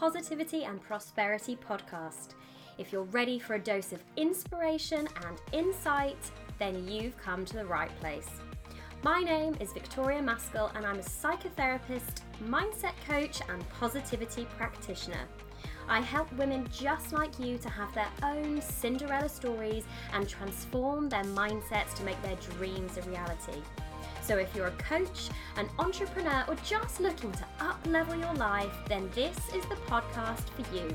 Positivity and Prosperity Podcast. If you're ready for a dose of inspiration and insight, then you've come to the right place. My name is Victoria Maskell, and I'm a psychotherapist, mindset coach, and positivity practitioner. I help women just like you to have their own Cinderella stories and transform their mindsets to make their dreams a reality. So if you're a coach, an entrepreneur, or just looking to up level your life, then this is the podcast for you.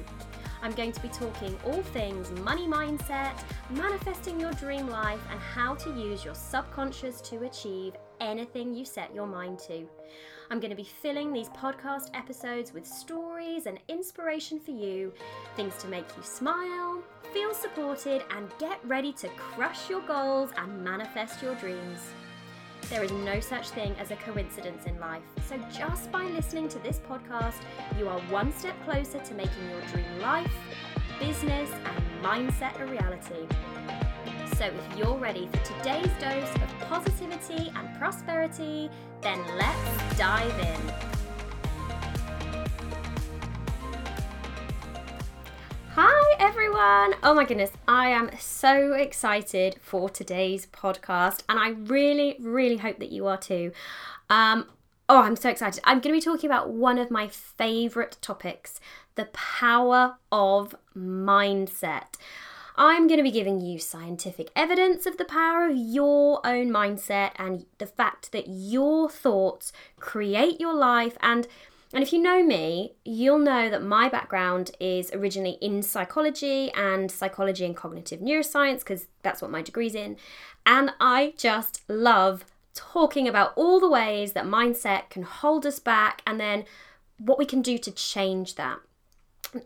I'm going to be talking all things money mindset, manifesting your dream life, and how to use your subconscious to achieve anything you set your mind to. I'm going to be filling these podcast episodes with stories and inspiration for you, things to make you smile, feel supported, and get ready to crush your goals and manifest your dreams. There is no such thing as a coincidence in life. So, just by listening to this podcast, you are one step closer to making your dream life, business, and mindset a reality. So, if you're ready for today's dose of positivity and prosperity, then let's dive in. Everyone! Oh my goodness, I am so excited for today's podcast, and I really, really hope that you are too. Um, oh, I'm so excited. I'm going to be talking about one of my favorite topics the power of mindset. I'm going to be giving you scientific evidence of the power of your own mindset and the fact that your thoughts create your life and and if you know me, you'll know that my background is originally in psychology and psychology and cognitive neuroscience, because that's what my degree's in. And I just love talking about all the ways that mindset can hold us back and then what we can do to change that.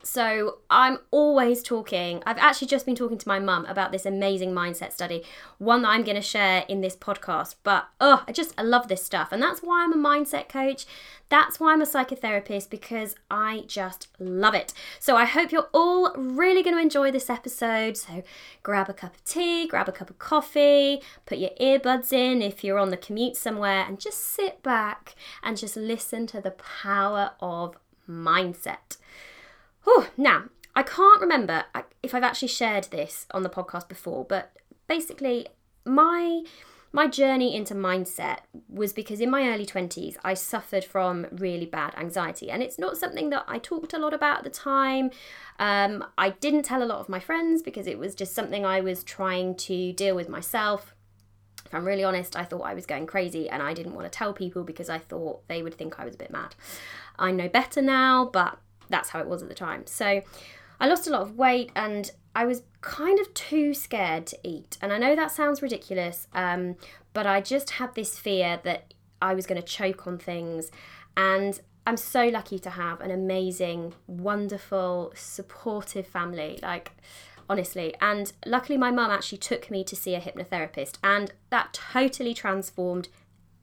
So I'm always talking. I've actually just been talking to my mum about this amazing mindset study, one that I'm going to share in this podcast. But oh, I just I love this stuff, and that's why I'm a mindset coach. That's why I'm a psychotherapist because I just love it. So I hope you're all really going to enjoy this episode. So grab a cup of tea, grab a cup of coffee, put your earbuds in if you're on the commute somewhere, and just sit back and just listen to the power of mindset. Whew, now, I can't remember if I've actually shared this on the podcast before, but basically, my my journey into mindset was because in my early 20s I suffered from really bad anxiety and it's not something that I talked a lot about at the time. Um, I didn't tell a lot of my friends because it was just something I was trying to deal with myself. If I'm really honest, I thought I was going crazy and I didn't want to tell people because I thought they would think I was a bit mad. I know better now, but that's how it was at the time. So I lost a lot of weight and I was kind of too scared to eat. And I know that sounds ridiculous, um, but I just had this fear that I was going to choke on things. And I'm so lucky to have an amazing, wonderful, supportive family. Like, honestly. And luckily, my mum actually took me to see a hypnotherapist, and that totally transformed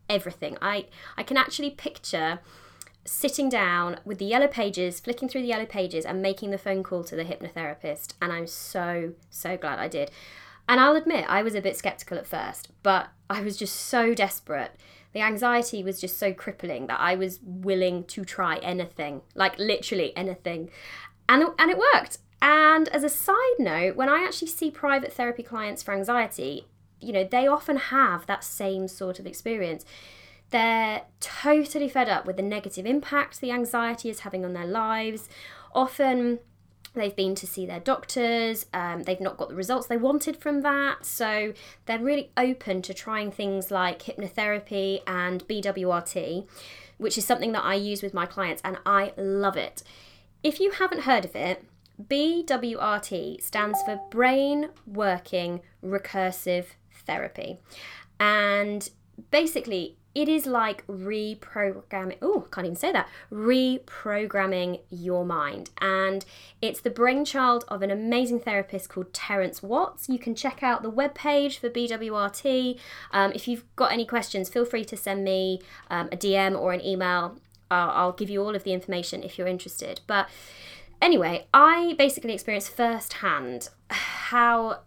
everything. I, I can actually picture sitting down with the yellow pages, flicking through the yellow pages, and making the phone call to the hypnotherapist. And I'm so, so glad I did. And I'll admit, I was a bit skeptical at first, but I was just so desperate. The anxiety was just so crippling that I was willing to try anything, like literally anything. And, and it worked. And as a side note, when I actually see private therapy clients for anxiety, you know, they often have that same sort of experience they're totally fed up with the negative impact the anxiety is having on their lives. Often, they've been to see their doctors, um, they've not got the results they wanted from that. So, they're really open to trying things like hypnotherapy and BWRT, which is something that I use with my clients, and I love it. If you haven't heard of it, BWRT stands for Brain Working Recursive Therapy. And basically, it is like reprogramming oh I can't even say that. Reprogramming your mind. And it's the brainchild of an amazing therapist called terence watts. You can check out the webpage for bwrt um, if you've got any questions feel free to send me um, a dm or an email. Uh, i'll give you all of the information if you're interested. But anyway i basically experienced firsthand how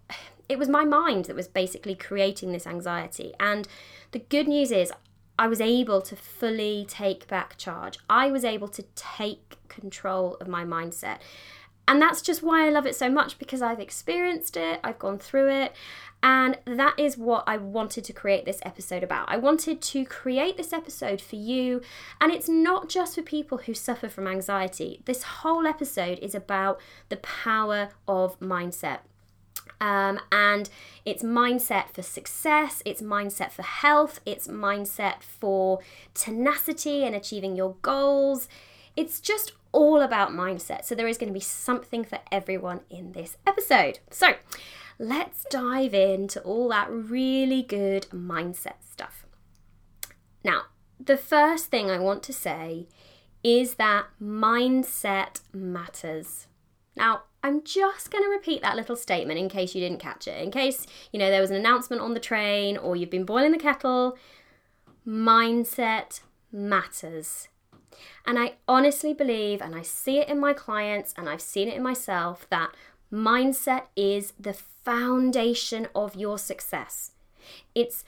it was my mind that was basically creating this anxiety. And the good news is I was able to fully take back charge. I was able to take control of my mindset. And that's just why I love it so much because I've experienced it, I've gone through it, and that is what I wanted to create this episode about. I wanted to create this episode for you, and it's not just for people who suffer from anxiety. This whole episode is about the power of mindset. Um, and it's mindset for success, it's mindset for health, it's mindset for tenacity and achieving your goals. It's just all about mindset. So there is going to be something for everyone in this episode. So let's dive into all that really good mindset stuff. Now, the first thing I want to say is that mindset matters. Now, I'm just going to repeat that little statement in case you didn't catch it. In case, you know, there was an announcement on the train or you've been boiling the kettle. Mindset matters. And I honestly believe, and I see it in my clients, and I've seen it in myself, that mindset is the foundation of your success. It's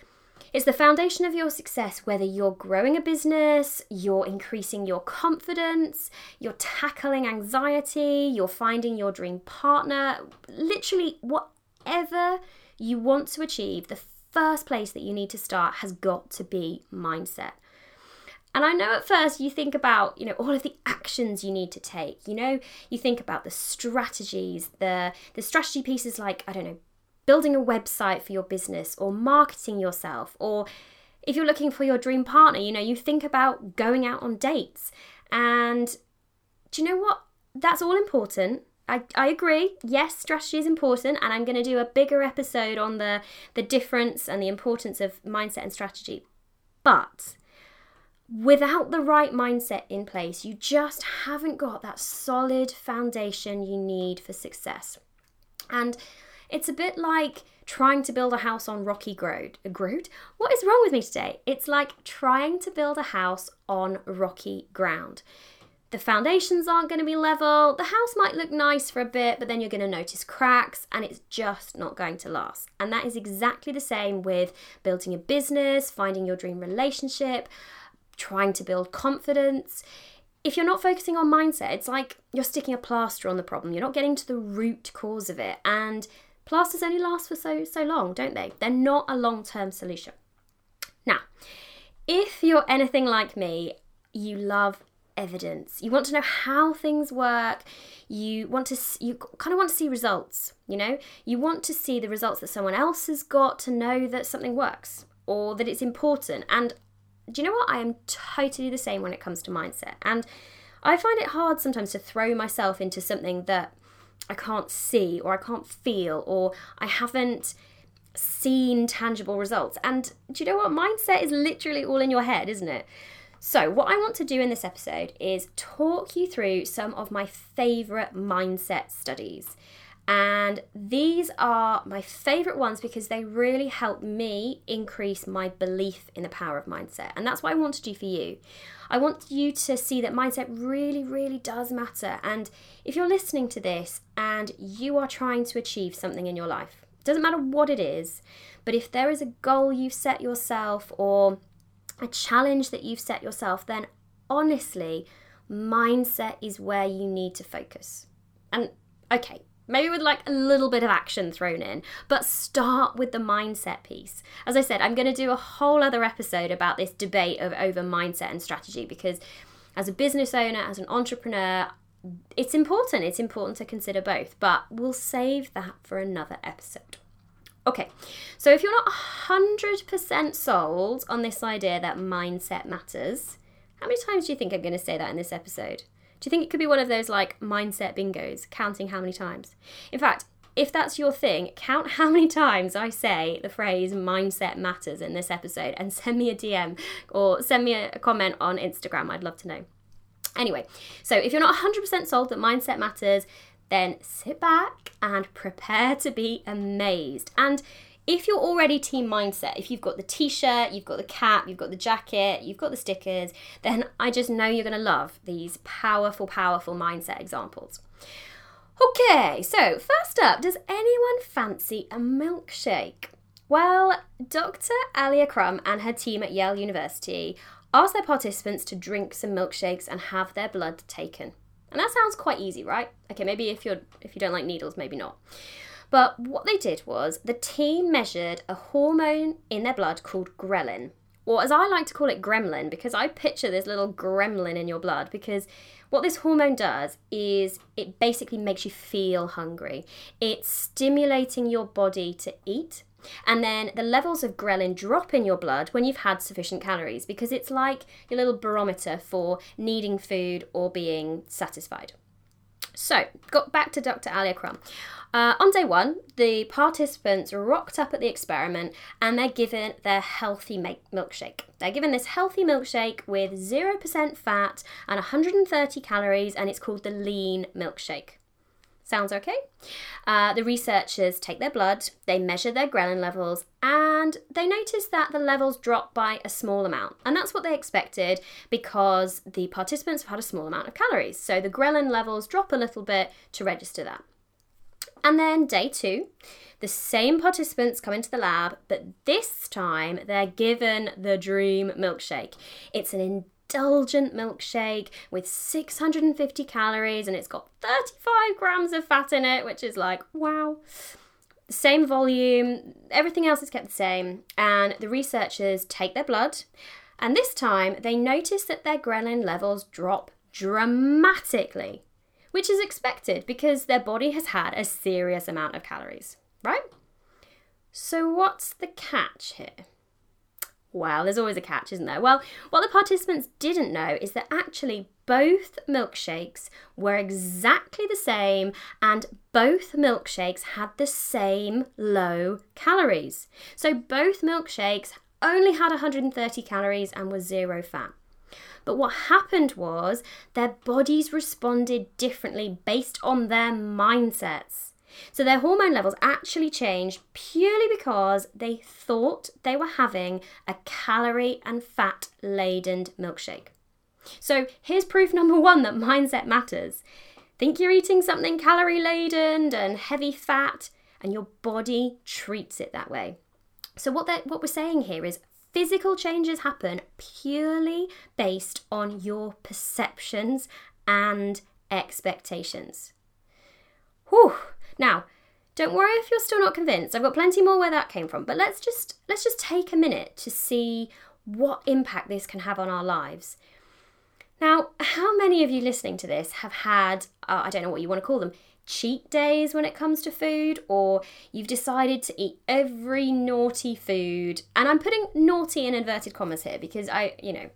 it's the foundation of your success, whether you're growing a business, you're increasing your confidence, you're tackling anxiety, you're finding your dream partner, literally, whatever you want to achieve, the first place that you need to start has got to be mindset. And I know at first you think about, you know, all of the actions you need to take. You know, you think about the strategies, the the strategy pieces like, I don't know, building a website for your business or marketing yourself or if you're looking for your dream partner, you know, you think about going out on dates. And do you know what? That's all important. I, I agree. Yes, strategy is important, and I'm going to do a bigger episode on the the difference and the importance of mindset and strategy. But without the right mindset in place, you just haven't got that solid foundation you need for success. And it's a bit like trying to build a house on rocky ground. Ground? What is wrong with me today? It's like trying to build a house on rocky ground. The foundations aren't going to be level. The house might look nice for a bit, but then you're going to notice cracks and it's just not going to last. And that is exactly the same with building a business, finding your dream relationship, trying to build confidence. If you're not focusing on mindset, it's like you're sticking a plaster on the problem. You're not getting to the root cause of it. And plasters only last for so so long, don't they? They're not a long-term solution. Now, if you're anything like me, you love evidence. You want to know how things work. You want to you kind of want to see results, you know? You want to see the results that someone else has got to know that something works or that it's important. And do you know what? I am totally the same when it comes to mindset. And I find it hard sometimes to throw myself into something that I can't see or I can't feel or I haven't seen tangible results. And do you know what? Mindset is literally all in your head, isn't it? So, what I want to do in this episode is talk you through some of my favorite mindset studies. And these are my favorite ones because they really help me increase my belief in the power of mindset. And that's what I want to do for you. I want you to see that mindset really, really does matter. And if you're listening to this and you are trying to achieve something in your life, doesn't matter what it is, but if there is a goal you've set yourself or a challenge that you've set yourself, then honestly, mindset is where you need to focus. And okay, Maybe with like a little bit of action thrown in, but start with the mindset piece. As I said, I'm going to do a whole other episode about this debate of over mindset and strategy because as a business owner, as an entrepreneur, it's important. It's important to consider both, but we'll save that for another episode. Okay, so if you're not 100% sold on this idea that mindset matters, how many times do you think I'm going to say that in this episode? Do you think it could be one of those like mindset bingos, counting how many times? In fact, if that's your thing, count how many times I say the phrase mindset matters in this episode and send me a DM or send me a, comment on Instagram. I'd love to know. Anyway, so if you're not 100% sold that mindset matters, then sit back and prepare to be amazed. And if you're already team mindset, if you've got the t shirt, you've got the cap, you've got the jacket, you've got the stickers, then I just know you're going to love these powerful, powerful mindset examples. Okay, so first up, does anyone fancy a milkshake? Well, Dr. Alia Crum and her team at Yale University asked their participants to drink some milkshakes and have their blood taken. And that sounds quite easy, right? Okay, maybe if you're if you don't like needles, maybe not. But what they did was the team measured a hormone in their blood called ghrelin, or as I like to call it, gremlin, because I picture this little gremlin in your blood. Because what this hormone does is it basically makes you feel hungry. It's stimulating your body to eat. And then the levels of ghrelin drop in your blood when you've had sufficient calories because it's like your little barometer for needing food or being satisfied. So, got back to Dr. Alia Crum. Uh, on day one, the participants rocked up at the experiment and they're given their healthy milkshake. They're given this healthy milkshake with 0% fat and 130 calories, and it's called the lean milkshake. Sounds okay? Uh, the researchers take their blood, they measure their ghrelin levels, and they notice that the levels drop by a small amount. And that's what they expected because the participants have had a small amount of calories. So the ghrelin levels drop a little bit to register that. And then day two, the same participants come into the lab, but this time they're given the dream milkshake. It's an indulgent milkshake with 650 calories and it's got 35 grams of fat in it, which is like, wow. Same volume, everything else is kept the same, and the researchers take their blood, and this time they notice that their ghrelin levels drop dramatically which is expected because their body has had a serious amount of calories, right? So, what's the catch here? Well, there's always a catch, isn't there? Well, what the participants didn't know is that actually both milkshakes were exactly the same and both milkshakes had the same low calories. So both milkshakes only had 130 calories and were zero fat. But what happened was their bodies responded differently based on their mindsets. So their hormone levels actually changed purely because they thought they were having a calorie and fat laden milkshake. So here's proof number one that mindset matters. Think you're eating something calorie laden and heavy fat, and your body treats it that way. So what what we're saying here is Physical changes happen purely based on your perceptions and expectations. Whew. Now, don't worry if you're still not convinced. I've got plenty more where that came from, but let's just let's just take a minute to see what impact this can have on our lives. Now, how many of you listening to this have had, uh, I don't know what you want to call them, cheat days when it comes to food, or you've decided to eat every naughty food. And I'm putting naughty in inverted commas here because I, you know,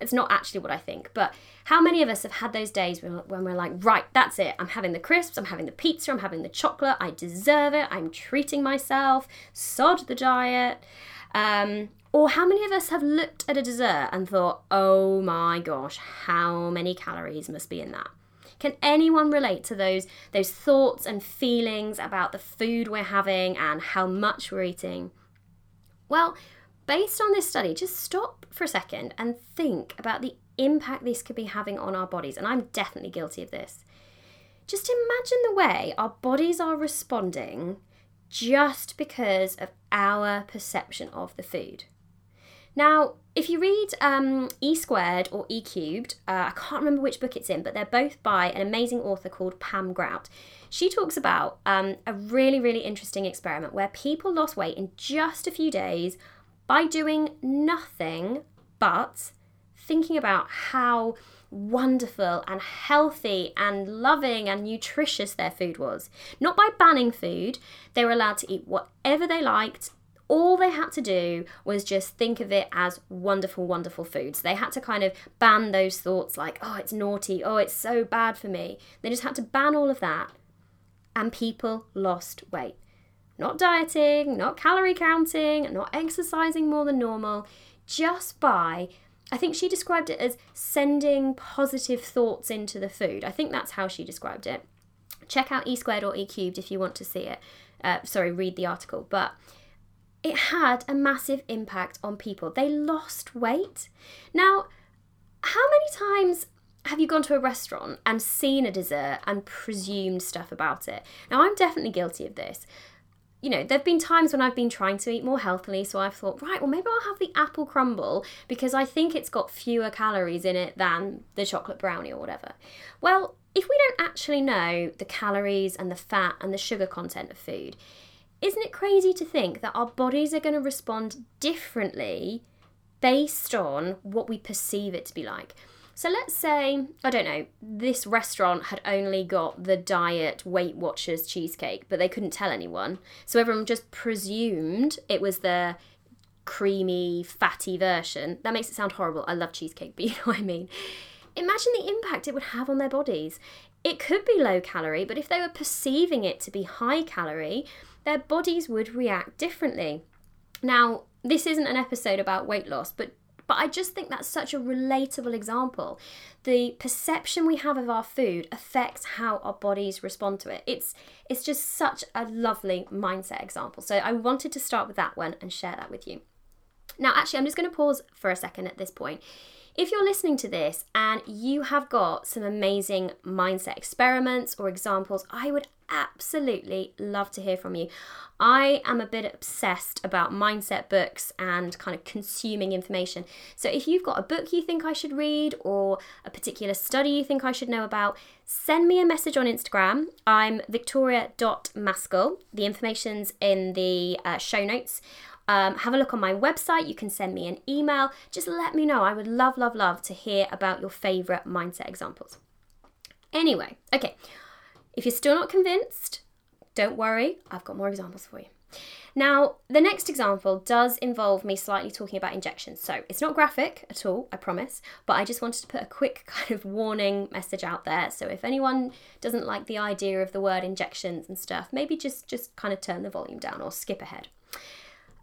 it's not actually what I think. But how many of us have had those days when, when we're like, right, that's it. I'm having the crisps, I'm having the pizza, I'm having the chocolate, I deserve it, I'm treating myself, sod the diet. Um, or how many of us have looked at a dessert and thought, oh my gosh, how many calories must be in that? Can anyone relate to those those thoughts and feelings about the food we're having and how much we're eating? Well, based on this study, just stop for a second and think about the impact this could be having on our bodies, and I'm definitely guilty of this. Just imagine the way our bodies are responding just because of our perception of the food. Now, if you read um, E squared or E cubed, uh, I can't remember which book it's in, but they're both by an amazing author called Pam Grout. She talks about um, a really, really interesting experiment where people lost weight in just a few days by doing nothing but thinking about how wonderful and healthy and loving and nutritious their food was. Not by banning food, they were allowed to eat whatever they liked all they had to do was just think of it as wonderful, wonderful foods. They had to kind of ban those thoughts like, oh, it's naughty, oh, it's so bad for me. They just had to ban all of that, and people lost weight. Not dieting, not calorie counting, not exercising more than normal, just by, I think she described it as sending positive thoughts into the food. I think that's how she described it. Check out E squared or E cubed if you want to see it. Uh, sorry, read the article. But it had a massive impact on people. They lost weight. Now, how many times have you gone to a restaurant and seen a dessert and presumed stuff about it? Now, I'm definitely guilty of this. You know, there have been times when I've been trying to eat more healthily, so I've thought, right, well, maybe I'll have the apple crumble because I think it's got fewer calories in it than the chocolate brownie or whatever. Well, if we don't actually know the calories and the fat and the sugar content of food, isn't it crazy to think that our bodies are going to respond differently based on what we perceive it to be like? So let's say, I don't know, this restaurant had only got the diet Weight Watchers cheesecake, but they couldn't tell anyone. So everyone just presumed it was the creamy, fatty version. That makes it sound horrible. I love cheesecake, but you know what I mean. Imagine the impact it would have on their bodies. It could be low calorie, but if they were perceiving it to be high calorie, their bodies would react differently. Now, this isn't an episode about weight loss, but but I just think that's such a relatable example. The perception we have of our food affects how our bodies respond to it. It's it's just such a lovely mindset example. So I wanted to start with that one and share that with you. Now, actually, I'm just going to pause for a second at this point. If you're listening to this and you have got some amazing mindset experiments or examples, I would absolutely love to hear from you. I am a bit obsessed about mindset books and kind of consuming information. So if you've got a book you think I should read or a particular study you think I should know about, send me a message on Instagram. I'm victoria.maskell. The information's in the uh, show notes. Um, have a look on my website. You can send me an email. Just let me know. I would love, love, love to hear about your favourite mindset examples. Anyway, okay, if you're still not convinced, don't worry, I've got more examples for you. Now, the next example does involve me slightly talking about injections. So it's not graphic at all, I promise, but I just wanted to put a quick kind of warning message out there. So if anyone doesn't like the idea of the word injections and stuff, maybe just just kind of turn the volume down or skip ahead.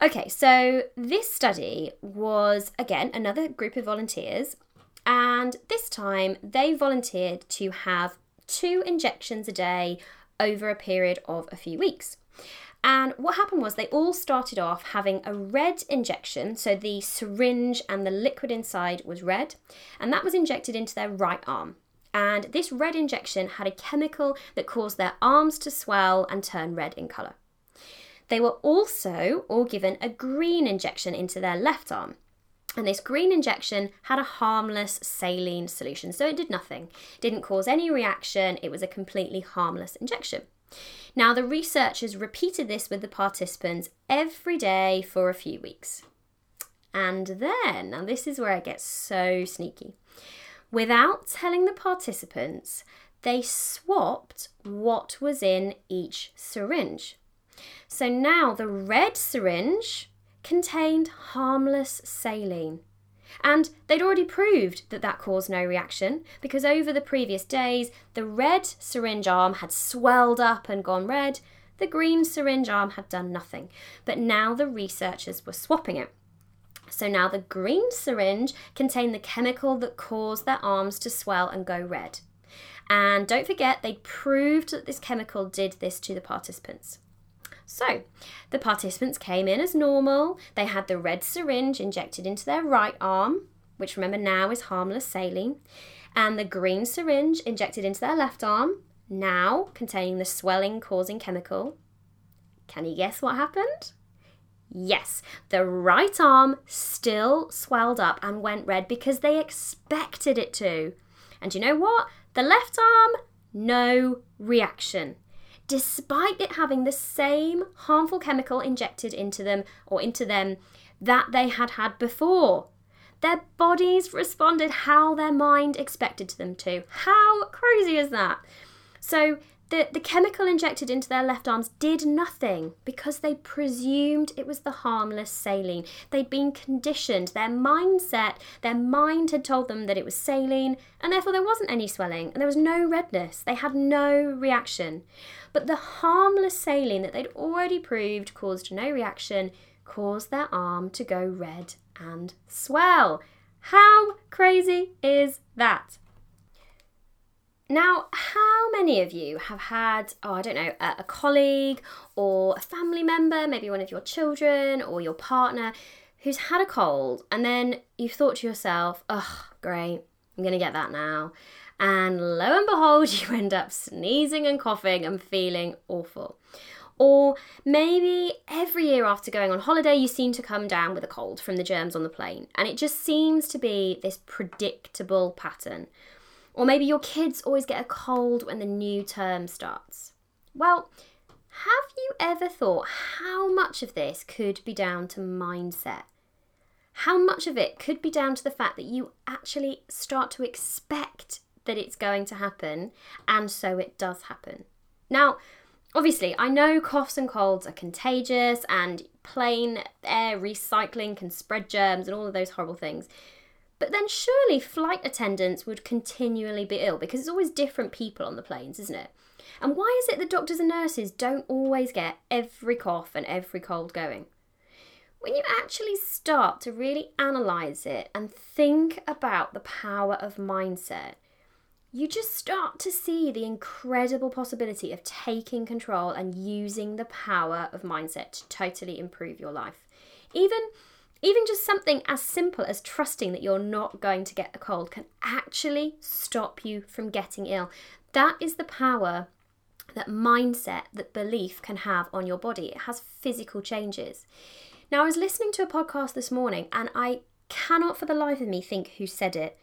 Okay, so this study was again another group of volunteers, and this time they volunteered to have two injections a day over a period of a few weeks. And what happened was they all started off having a red injection, so the syringe and the liquid inside was red, and that was injected into their right arm. And this red injection had a chemical that caused their arms to swell and turn red in colour. They were also all given a green injection into their left arm. And this green injection had a harmless saline solution, so it did nothing, didn't cause any reaction, it was a completely harmless injection. Now, the researchers repeated this with the participants every day for a few weeks. And then, now this is where it gets so sneaky. Without telling the participants, they swapped what was in each syringe. So now the red syringe contained harmless saline. And they'd already proved that that caused no reaction because over the previous days, the red syringe arm had swelled up and gone red, the green syringe arm had done nothing. But now the researchers were swapping it. So now the green syringe contained the chemical that caused their arms to swell and go red. And don't forget, they proved that this chemical did this to the participants. So, the participants came in as normal. They had the red syringe injected into their right arm, which remember now is harmless saline, and the green syringe injected into their left arm, now containing the swelling causing chemical. Can you guess what happened? Yes, the right arm still swelled up and went red because they expected it to. And you know what? The left arm, no reaction despite it having the same harmful chemical injected into them or into them that they had had before. Their bodies responded how their mind expected them to. How crazy is that? So, the, the chemical injected into their left arms did nothing because they presumed it was the harmless saline. They'd been conditioned, their mindset, their mind had told them that it was saline, and therefore there wasn't any swelling and there was no redness. They had no reaction. But the harmless saline that they'd already proved caused no reaction caused their arm to go red and swell. How crazy is that? Now, how many of you have had, oh, I don't know, a, a, colleague or a family member, maybe one of your children or your partner, who's had a cold and then you've thought to yourself, oh, great, I'm going to get that now. And lo and behold, you end up sneezing and coughing and feeling awful. Or maybe every year after going on holiday, you seem to come down with a cold from the germs on the plane, and it just seems to be this predictable pattern. Or maybe your kids always get a cold when the new term starts. Well, have you ever thought how much of this could be down to mindset? How much of it could be down to the fact that you actually start to expect that it's going to happen, and so it does happen? Now, obviously, I know coughs and colds are contagious, and plane air recycling can spread germs and all of those horrible things. But then surely flight attendants would continually be ill because it's always different people on the planes, isn't it? And why is it that doctors and nurses don't always get every cough and every cold going? When you actually start to really analyse it and think about the power of mindset, you just start to see the incredible possibility of taking control and using the power of mindset to totally improve your life. Even even just something as simple as trusting that you're not going to get a cold can actually stop you from getting ill. That is the power that mindset, that belief can have on your body. It has physical changes. Now, I was listening to a podcast this morning and I cannot for the life of me think who said it.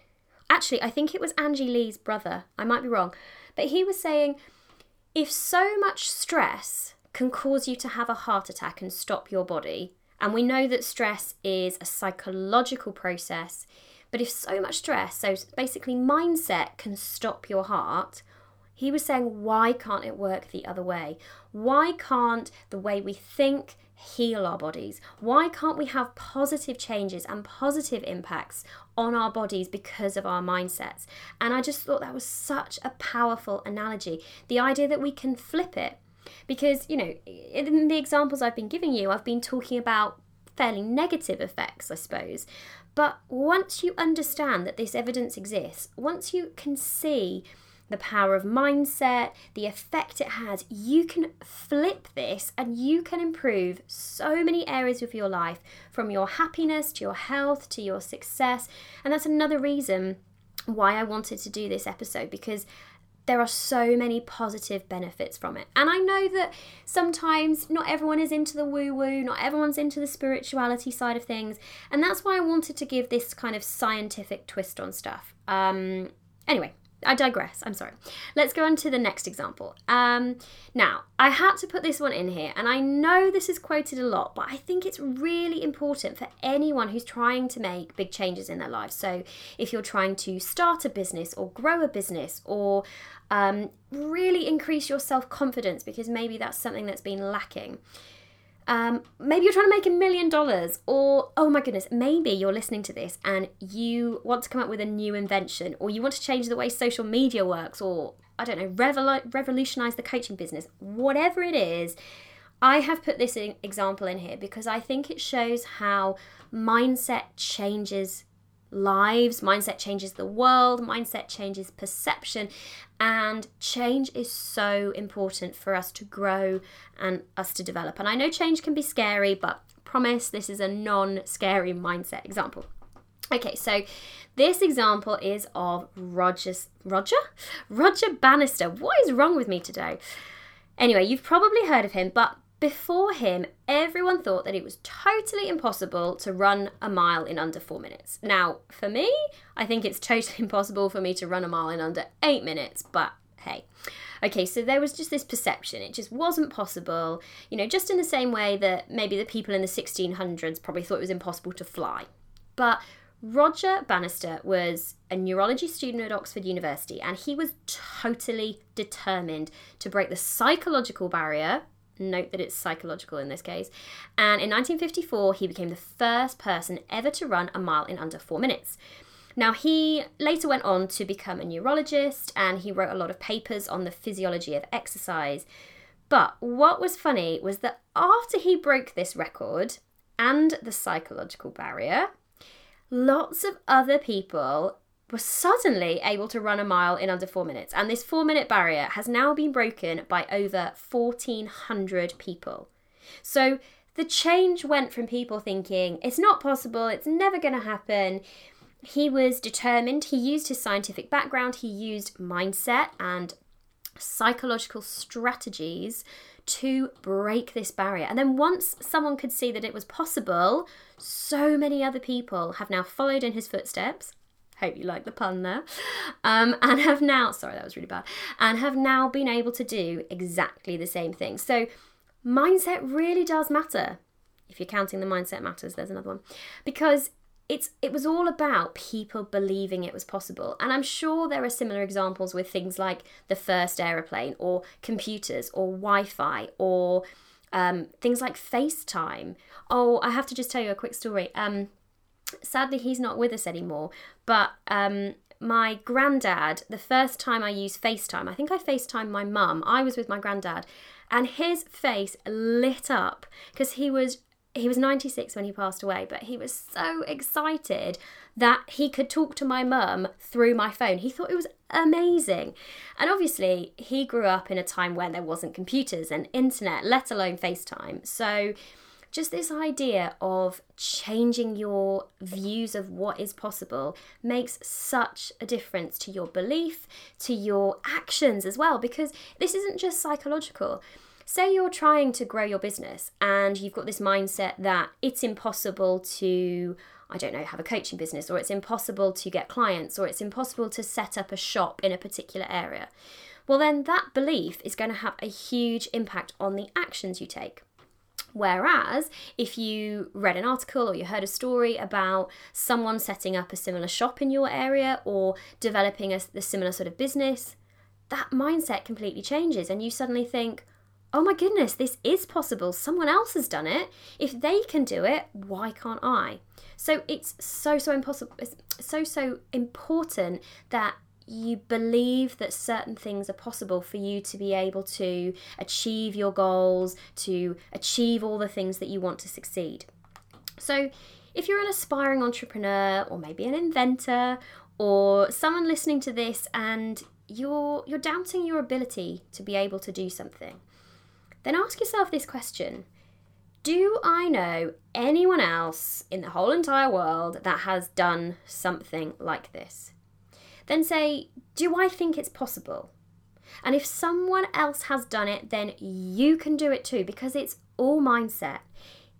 Actually, I think it was Angie Lee's brother. I might be wrong. But he was saying if so much stress can cause you to have a heart attack and stop your body, and we know that stress is a psychological process, but if so much stress, so basically mindset, can stop your heart, he was saying, why can't it work the other way? Why can't the way we think heal our bodies? Why can't we have positive changes and positive impacts on our bodies because of our mindsets? And I just thought that was such a powerful analogy. The idea that we can flip it. Because, you know, in the examples I've been giving you, I've been talking about fairly negative effects, I suppose. But once you understand that this evidence exists, once you can see the power of mindset, the effect it has, you can flip this and you can improve so many areas of your life from your happiness to your health to your success. And that's another reason why I wanted to do this episode because there are so many positive benefits from it. And I know that sometimes not everyone is into the woo woo, not everyone's into the spirituality side of things. And that's why I wanted to give this kind of scientific twist on stuff. Um, anyway, I digress. I'm sorry. Let's go on to the next example. Um, now, I had to put this one in here, and I know this is quoted a lot, but I think it's really important for anyone who's trying to make big changes in their life. So, if you're trying to start a business or grow a business or um, really increase your self confidence because maybe that's something that's been lacking. Um, maybe you're trying to make a million dollars, or oh my goodness, maybe you're listening to this and you want to come up with a new invention, or you want to change the way social media works, or I don't know, revol- revolutionize the coaching business. Whatever it is, I have put this example in here because I think it shows how mindset changes lives, mindset changes the world, mindset changes perception, and change is so important for us to grow and us to develop. And I know change can be scary, but promise this is a non scary mindset example. Okay, so this example is of Roger's Roger? Roger Bannister. What is wrong with me today? Anyway, you've probably heard of him, but before him, everyone thought that it was totally impossible to run a mile in under four minutes. Now, for me, I think it's totally impossible for me to run a mile in under eight minutes, but hey. Okay, so there was just this perception. It just wasn't possible, you know, just in the same way that maybe the people in the 1600s probably thought it was impossible to fly. But Roger Bannister was a neurology student at Oxford University and he was totally determined to break the psychological barrier Note that it's psychological in this case. And in 1954, he became the first person ever to run a mile in under four minutes. Now, he later went on to become a neurologist and he wrote a lot of papers on the physiology of exercise. But what was funny was that after he broke this record and the psychological barrier, lots of other people was suddenly able to run a mile in under four minutes. And this four minute barrier has now been broken by over 1,400 people. So the change went from people thinking, it's not possible, it's never going to happen. He was determined, he used his scientific background, he used mindset and psychological strategies to break this barrier. And then once someone could see that it was possible, so many other people have now followed in his footsteps. Hope you like the pun there. Um, and have now, sorry, that was really bad, and have now been able to do exactly the same thing. So, mindset really does matter. If you're counting the mindset matters, there's another one. Because it's it was all about people believing it was possible and i'm sure there are similar examples with things like the first aeroplane or computers or wi-fi or um, things like facetime oh i have to just tell you a quick story um, sadly he's not with us anymore but um, my granddad the first time i used facetime i think i facetimed my mum i was with my granddad and his face lit up because he was he was 96 when he passed away, but he was so excited that he could talk to my mum through my phone. He thought it was amazing. And obviously, he grew up in a time when there wasn't computers and internet, let alone FaceTime. So, just this idea of changing your views of what is possible makes such a difference to your belief, to your actions as well, because this isn't just psychological say you're trying to grow your business and you've got this mindset that it's impossible to I don't know, have a coaching business, or it's impossible to get clients, or it's impossible to set up a shop in a particular area. Well, then that belief is going to have a huge impact on the actions you take. Whereas if you read an article or you heard a story about someone setting up a similar shop in your area or developing a, a similar sort of business, that mindset completely changes, and you suddenly think, oh my goodness, this is possible. Someone else has done it. If they can do it, why can't I? So it's so so impossible. It's so so important that you believe that certain things are possible for you to be able to achieve your goals, to achieve all the things that you want to succeed. So, if you're an aspiring entrepreneur or maybe an inventor or someone listening to this and you're you're doubting your ability to be able to do something, then ask yourself this question Do I know anyone else in the whole entire world that has done something like this? Then say, Do I think it's possible? And if someone else has done it, then you can do it too because it's all mindset.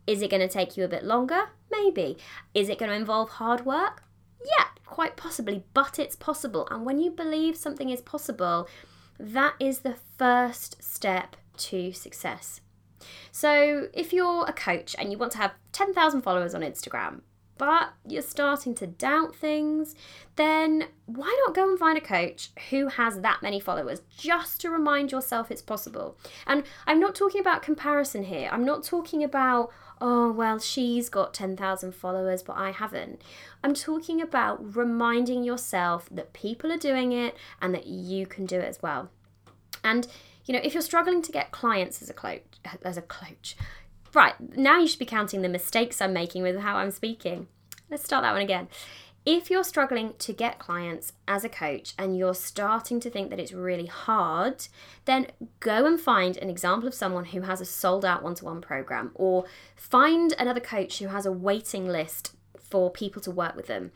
Is it going to take you a bit longer? Maybe. Is it going to involve hard work? Yeah, quite possibly, but it's possible. And when you believe something is possible, that is the first step to success. So, if you're a coach and you want to have 10,000 followers on Instagram, but you're starting to doubt things, then why not go and find a coach who has that many followers just to remind yourself it's possible? And I'm not talking about comparison here. I'm not talking about, oh, well, she's got 10,000 followers, but I haven't. I'm talking about reminding yourself that people are doing it and that you can do it as well. And you know, if you're struggling to get clients as a coach, as a coach, right now you should be counting the mistakes I'm making with how I'm speaking. Let's start that one again. If you're struggling to get clients as a coach and you're starting to think that it's really hard, then go and find an example of someone who has a sold out one to one program or find another coach who has a waiting list for people to work with them.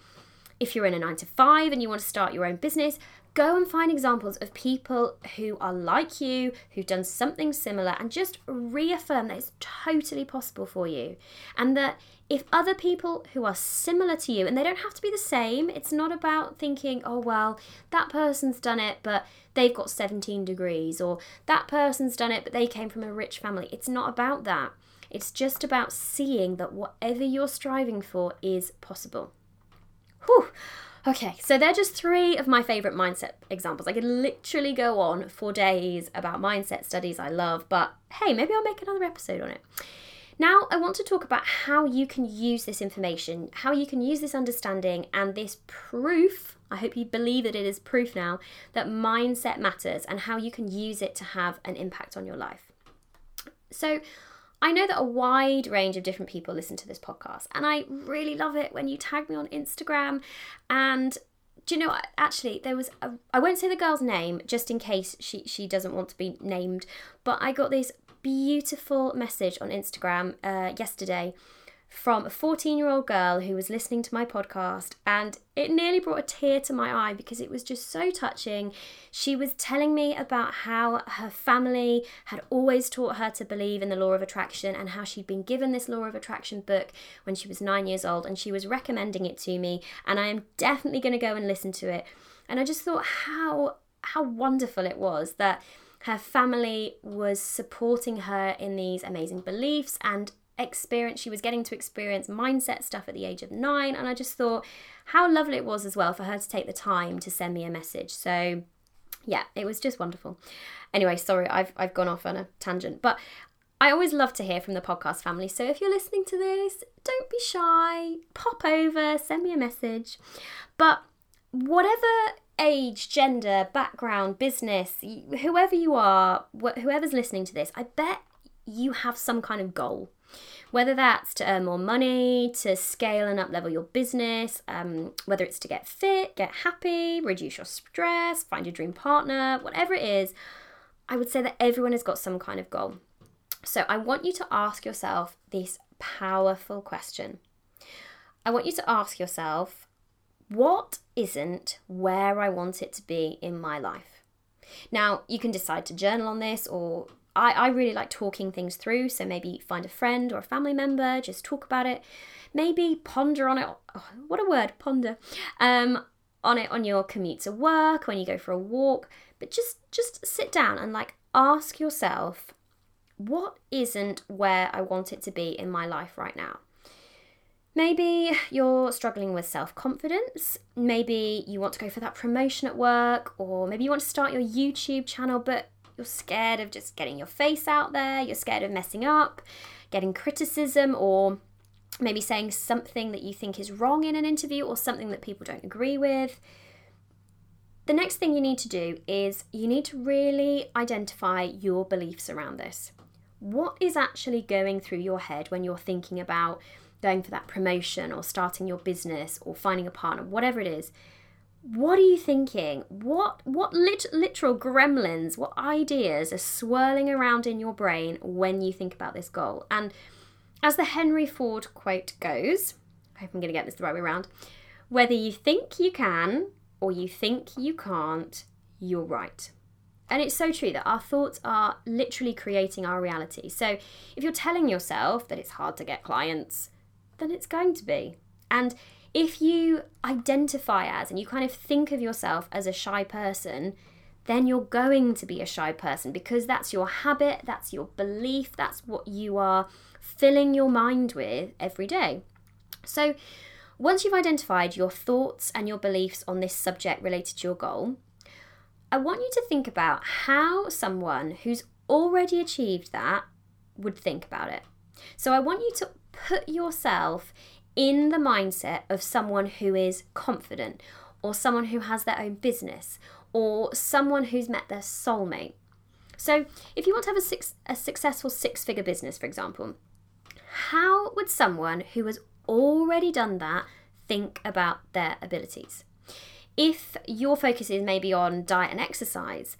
If you're in a nine to five and you want to start your own business, go and find examples of people who are like you, who've done something similar, and just reaffirm that it's totally possible for you. And that if other people who are similar to you, and they don't have to be the same, it's not about thinking, oh, well, that person's done it, but they've got 17 degrees, or that person's done it, but they came from a rich family. It's not about that. It's just about seeing that whatever you're striving for is possible. Whew. Okay, so they're just three of my favorite mindset examples. I could literally go on for days about mindset studies I love, but hey, maybe I'll make another episode on it. Now, I want to talk about how you can use this information, how you can use this understanding and this proof. I hope you believe that it is proof now that mindset matters and how you can use it to have an impact on your life. So, I know that a wide range of different people listen to this podcast, and I really love it when you tag me on Instagram. And do you know what? Actually, there was I won't say the girl's name just in case she she doesn't want to be named, but I got this beautiful message on Instagram uh, yesterday from a 14 year old girl who was listening to my podcast, and it nearly brought a tear to my eye because it was just so touching. She was telling me about how her family had always taught her to believe in the law of attraction and how she'd been given this law of attraction book when she was nine years old, and she was recommending it to me, and I am definitely going to go and listen to it. And I just thought how how wonderful it was that her family was supporting her in these amazing beliefs and experience she was getting to experience mindset stuff at the age of 9 and I just thought how lovely it was as well for her to take the time to send me a message. So yeah it was just wonderful. Anyway sorry I've I've gone off on a tangent but I always love to hear from the podcast family. So if you're listening to this don't be shy pop over send me a message. But whatever age, gender, background, business, whoever you are, whoever's listening to this, I bet you have some kind of goal. Whether that's to earn more money, to scale and up level your business, um, whether it's to get fit, get happy, reduce your stress, find your dream partner, whatever it is, I would say that everyone has got some kind of goal. So I want you to ask yourself this powerful question. I want you to ask yourself, what isn't where I want it to be in my life? Now, you can decide to journal on this or I, I really like talking things through, so maybe find a friend or a family member, just talk about it. Maybe ponder on it. Oh, what a word, ponder. Um, on it on your commute to work, when you go for a walk, but just just sit down and like ask yourself, what isn't where I want it to be in my life right now? Maybe you're struggling with self confidence. Maybe you want to go for that promotion at work, or maybe you want to start your YouTube channel, but you're scared of just getting your face out there, you're scared of messing up, getting criticism, or maybe saying something that you think is wrong in an interview or something that people don't agree with. The next thing you need to do is you need to really identify your beliefs around this. What is actually going through your head when you're thinking about going for that promotion or starting your business or finding a partner, whatever it is? What are you thinking? What what lit, literal gremlins, what ideas are swirling around in your brain when you think about this goal? And as the Henry Ford quote goes, I hope I'm going to get this the right way around. Whether you think you can or you think you can't, you're right. And it's so true that our thoughts are literally creating our reality. So if you're telling yourself that it's hard to get clients, then it's going to be. And if you identify as and you kind of think of yourself as a shy person, then you're going to be a shy person because that's your habit, that's your belief, that's what you are filling your mind with every day. So, once you've identified your thoughts and your beliefs on this subject related to your goal, I want you to think about how someone who's already achieved that would think about it. So, I want you to put yourself in the mindset of someone who is confident or someone who has their own business or someone who's met their soulmate. So, if you want to have a, six, a successful six figure business, for example, how would someone who has already done that think about their abilities? If your focus is maybe on diet and exercise,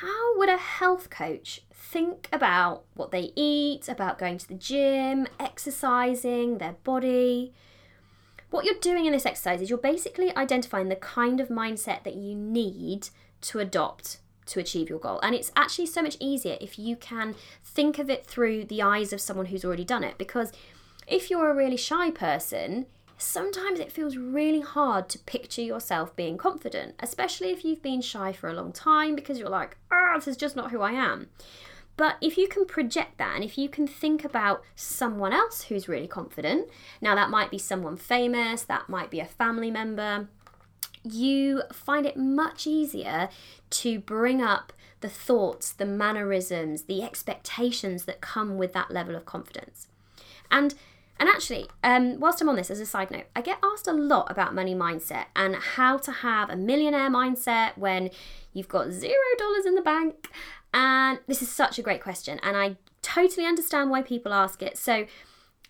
how would a health coach think about what they eat, about going to the gym, exercising, their body? What you're doing in this exercise is you're basically identifying the kind of mindset that you need to adopt to achieve your goal. And it's actually so much easier if you can think of it through the eyes of someone who's already done it. Because if you're a really shy person, sometimes it feels really hard to picture yourself being confident, especially if you've been shy for a long time because you're like, ah, this is just not who I am. But if you can project that and if you can think about someone else who's really confident, now that might be someone famous, that might be a family member, you find it much easier to bring up the thoughts, the mannerisms, the expectations that come with that level of confidence. And and actually, um, whilst I'm on this, as a side note, I get asked a lot about money mindset and how to have a millionaire mindset when you've got zero dollars in the bank. And this is such a great question, and I totally understand why people ask it. So,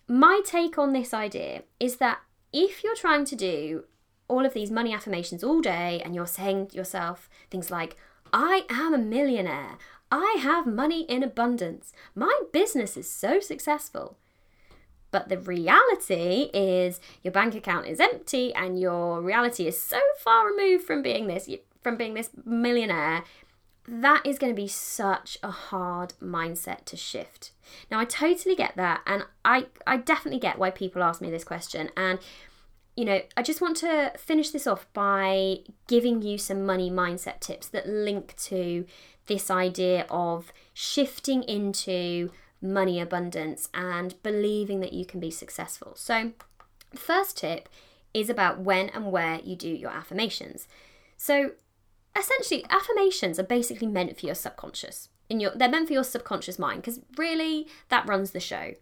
my take on this idea is that if you're trying to do all of these money affirmations all day and you're saying to yourself things like, I am a millionaire, I have money in abundance, my business is so successful But the reality is your bank account is empty and your reality is so far removed from being this from being this millionaire. That is going to be such a hard mindset to shift. Now I totally get that and I I definitely get why people ask me this question and you know, I just want to finish this off by giving you some money mindset tips that link to this idea of shifting into money abundance and believing that you can be successful. So, first tip is about when and where you do your affirmations. So, essentially, affirmations are basically meant for your subconscious. In your, they're meant for your subconscious mind because really that runs the show.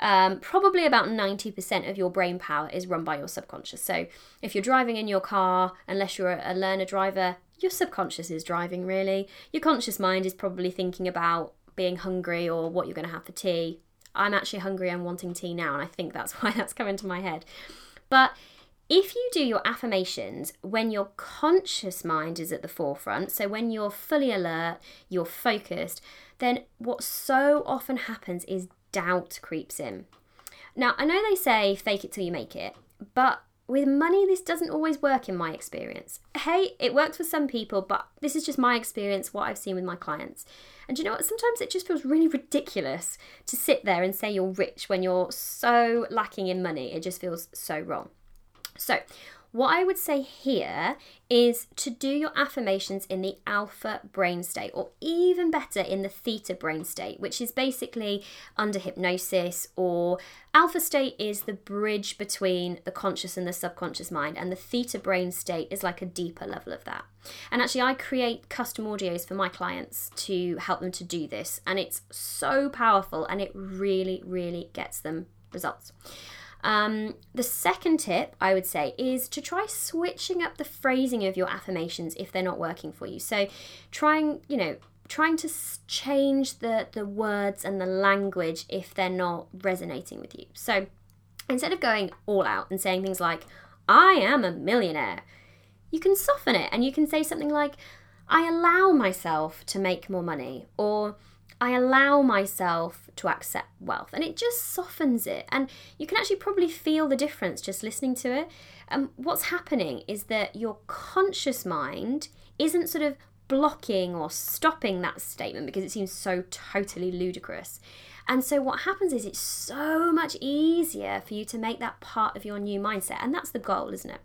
Um, probably about 90% of your brain power is run by your subconscious. So if you're driving in your car, unless you're a learner driver, your subconscious is driving really. Your conscious mind is probably thinking about being hungry or what you're going to have for tea. I'm actually hungry and wanting tea now, and I think that's why that's come into my head. But if you do your affirmations when your conscious mind is at the forefront, so when you're fully alert, you're focused, then what so often happens is doubt creeps in. Now, I know they say fake it till you make it, but with money, this doesn't always work in my experience. Hey, it works for some people, but this is just my experience, what I've seen with my clients. And you know what? Sometimes it just feels really ridiculous to sit there and say you're rich when you're so lacking in money. It just feels so wrong. So, what I would say here is to do your affirmations in the alpha brain state, or even better, in the theta brain state, which is basically under hypnosis, or alpha state is the bridge between the conscious and the subconscious mind, and the theta brain state is like a deeper level of that. And actually, I create custom audios for my clients to help them to do this, and it's so powerful and it really, really gets them results. Um, the second tip I would say is to try switching up the phrasing of your affirmations if they're not working for you. So, trying, you know, trying to change the the words and the language if they're not resonating with you. So, instead of going all out and saying things like "I am a millionaire," you can soften it and you can say something like "I allow myself to make more money," or I allow myself to accept wealth and it just softens it. And you can actually probably feel the difference just listening to it. And um, what's happening is that your conscious mind isn't sort of blocking or stopping that statement because it seems so totally ludicrous. And so what happens is it's so much easier for you to make that part of your new mindset. And that's the goal, isn't it?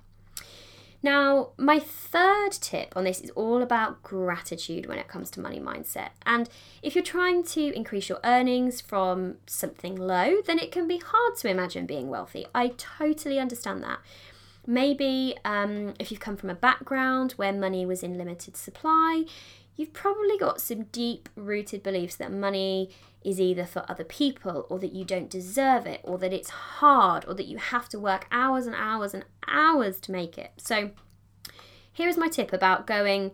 Now, my third tip on this is all about gratitude when it comes to money mindset. And if you're trying to increase your earnings from something low, then it can be hard to imagine being wealthy. I totally understand that. Maybe um, if you've come from a background where money was in limited supply, you've probably got some deep rooted beliefs that money is either for other people or that you don't deserve it or that it's hard or that you have to work hours and hours and hours to make it. So, here is my tip about going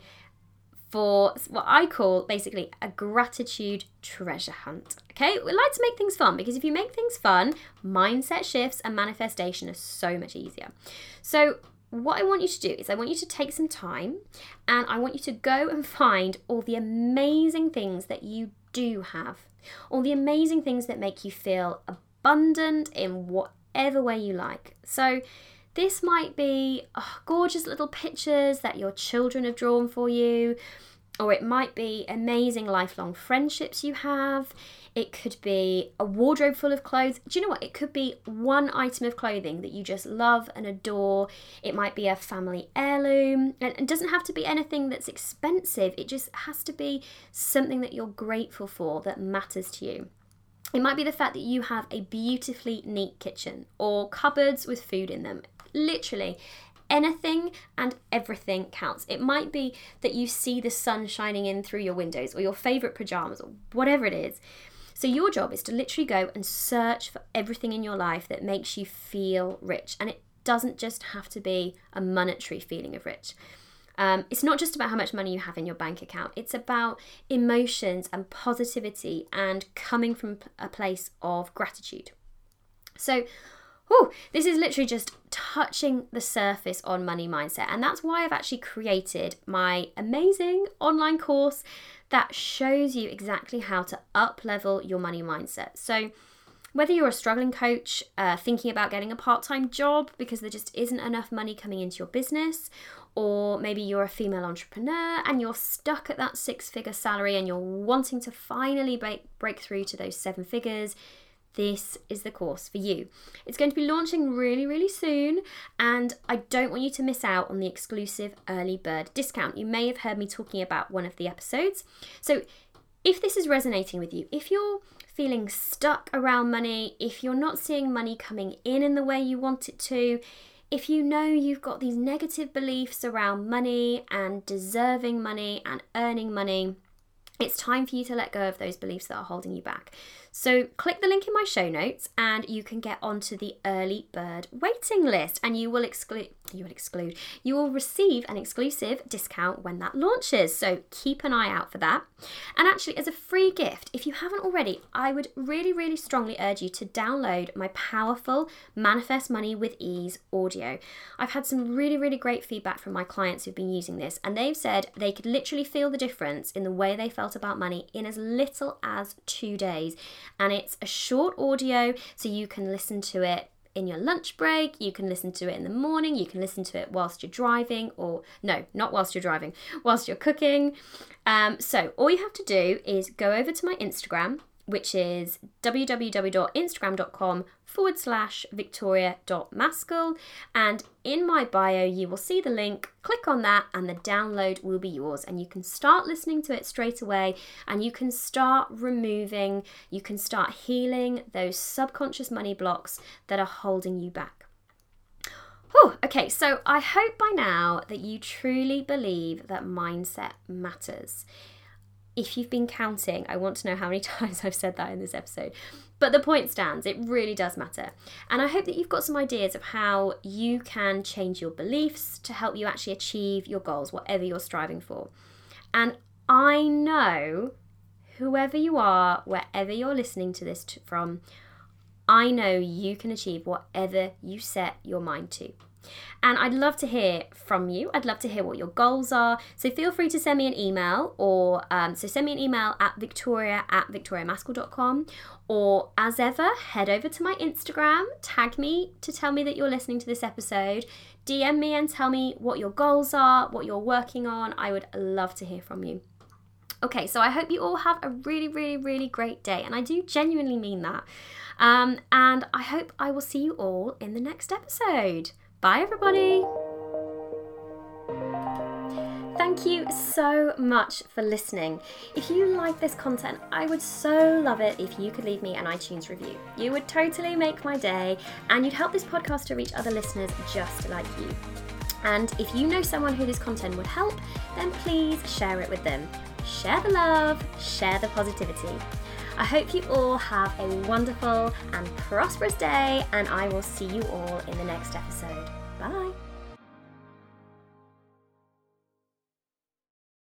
for what I call basically a gratitude treasure hunt. Okay, we like to make things fun because if you make things fun, mindset shifts and manifestation are so much easier. So, what I want you to do is I want you to take some time and I want you to go and find all the amazing things that you do have all the amazing things that make you feel abundant in whatever way you like. So, this might be oh, gorgeous little pictures that your children have drawn for you, or it might be amazing lifelong friendships you have. It could be a wardrobe full of clothes. Do you know what? It could be one item of clothing that you just love and adore. It might be a family heirloom. And it doesn't have to be anything that's expensive, it just has to be something that you're grateful for that matters to you. It might be the fact that you have a beautifully neat kitchen or cupboards with food in them. Literally, anything and everything counts. It might be that you see the sun shining in through your windows or your favourite pyjamas or whatever it is. So, your job is to literally go and search for everything in your life that makes you feel rich. And it doesn't just have to be a monetary feeling of rich. Um, it's not just about how much money you have in your bank account, it's about emotions and positivity and coming from a place of gratitude. So, Whew, this is literally just touching the surface on money mindset. And that's why I've actually created my amazing online course that shows you exactly how to up level your money mindset. So, whether you're a struggling coach, uh, thinking about getting a part time job because there just isn't enough money coming into your business, or maybe you're a female entrepreneur and you're stuck at that six figure salary and you're wanting to finally break, break through to those seven figures, this is the course for you. It's going to be launching really, really soon, and I don't want you to miss out on the exclusive early bird discount. You may have heard me talking about one of the episodes. So, if this is resonating with you, if you're feeling stuck around money, if you're not seeing money coming in in the way you want it to, if you know you've got these negative beliefs around money and deserving money and earning money, it's time for you to let go of those beliefs that are holding you back. So click the link in my show notes and you can get onto the early bird waiting list and you will exclude you will exclude you will receive an exclusive discount when that launches. So keep an eye out for that. And actually as a free gift, if you haven't already, I would really really strongly urge you to download my powerful Manifest Money with Ease audio. I've had some really really great feedback from my clients who've been using this and they've said they could literally feel the difference in the way they felt about money in as little as 2 days and it's a short audio so you can listen to it in your lunch break, you can listen to it in the morning, you can listen to it whilst you're driving, or no, not whilst you're driving, whilst you're cooking. Um, so, all you have to do is go over to my Instagram, which is www.instagram.com forward slash victoria.maskell. And in my bio, you will see the link. Click on that, and the download will be yours. And you can start listening to it straight away, and you can start removing, you can start healing those subconscious money blocks that are holding you back. Whew, okay, so I hope by now that you truly believe that mindset matters if you've been counting, I want to know how many times I've said that in this episode. But the point stands, it really does matter. And I hope that you've got some ideas of how you can change your beliefs to help you actually achieve your goals, whatever you're striving for. And I know, whoever you are, wherever you're listening to this from, I know you can achieve whatever you set your mind to. And I'd love to hear from you. I'd love to hear what your goals are. So feel free to send me an email or um, so send me an email at victoria at victoriamaskell.com or as ever, head over to my Instagram, tag me to tell me that you're listening to this episode. DM me and tell me what your goals are, what you're working on. I would love to hear from you. Okay, so I hope you all have a really, really, really great day, and I do genuinely mean that. Um, and I hope I will see you all in the next episode. Bye, everybody. Thank you so much for listening. If you like this content, I would so love it if you could leave me an iTunes review. You would totally make my day and you'd help this podcast to reach other listeners just like you. And if you know someone who this content would help, then please share it with them. Share the love, share the positivity. I hope you all have a wonderful and prosperous day, and I will see you all in the next episode. Bye.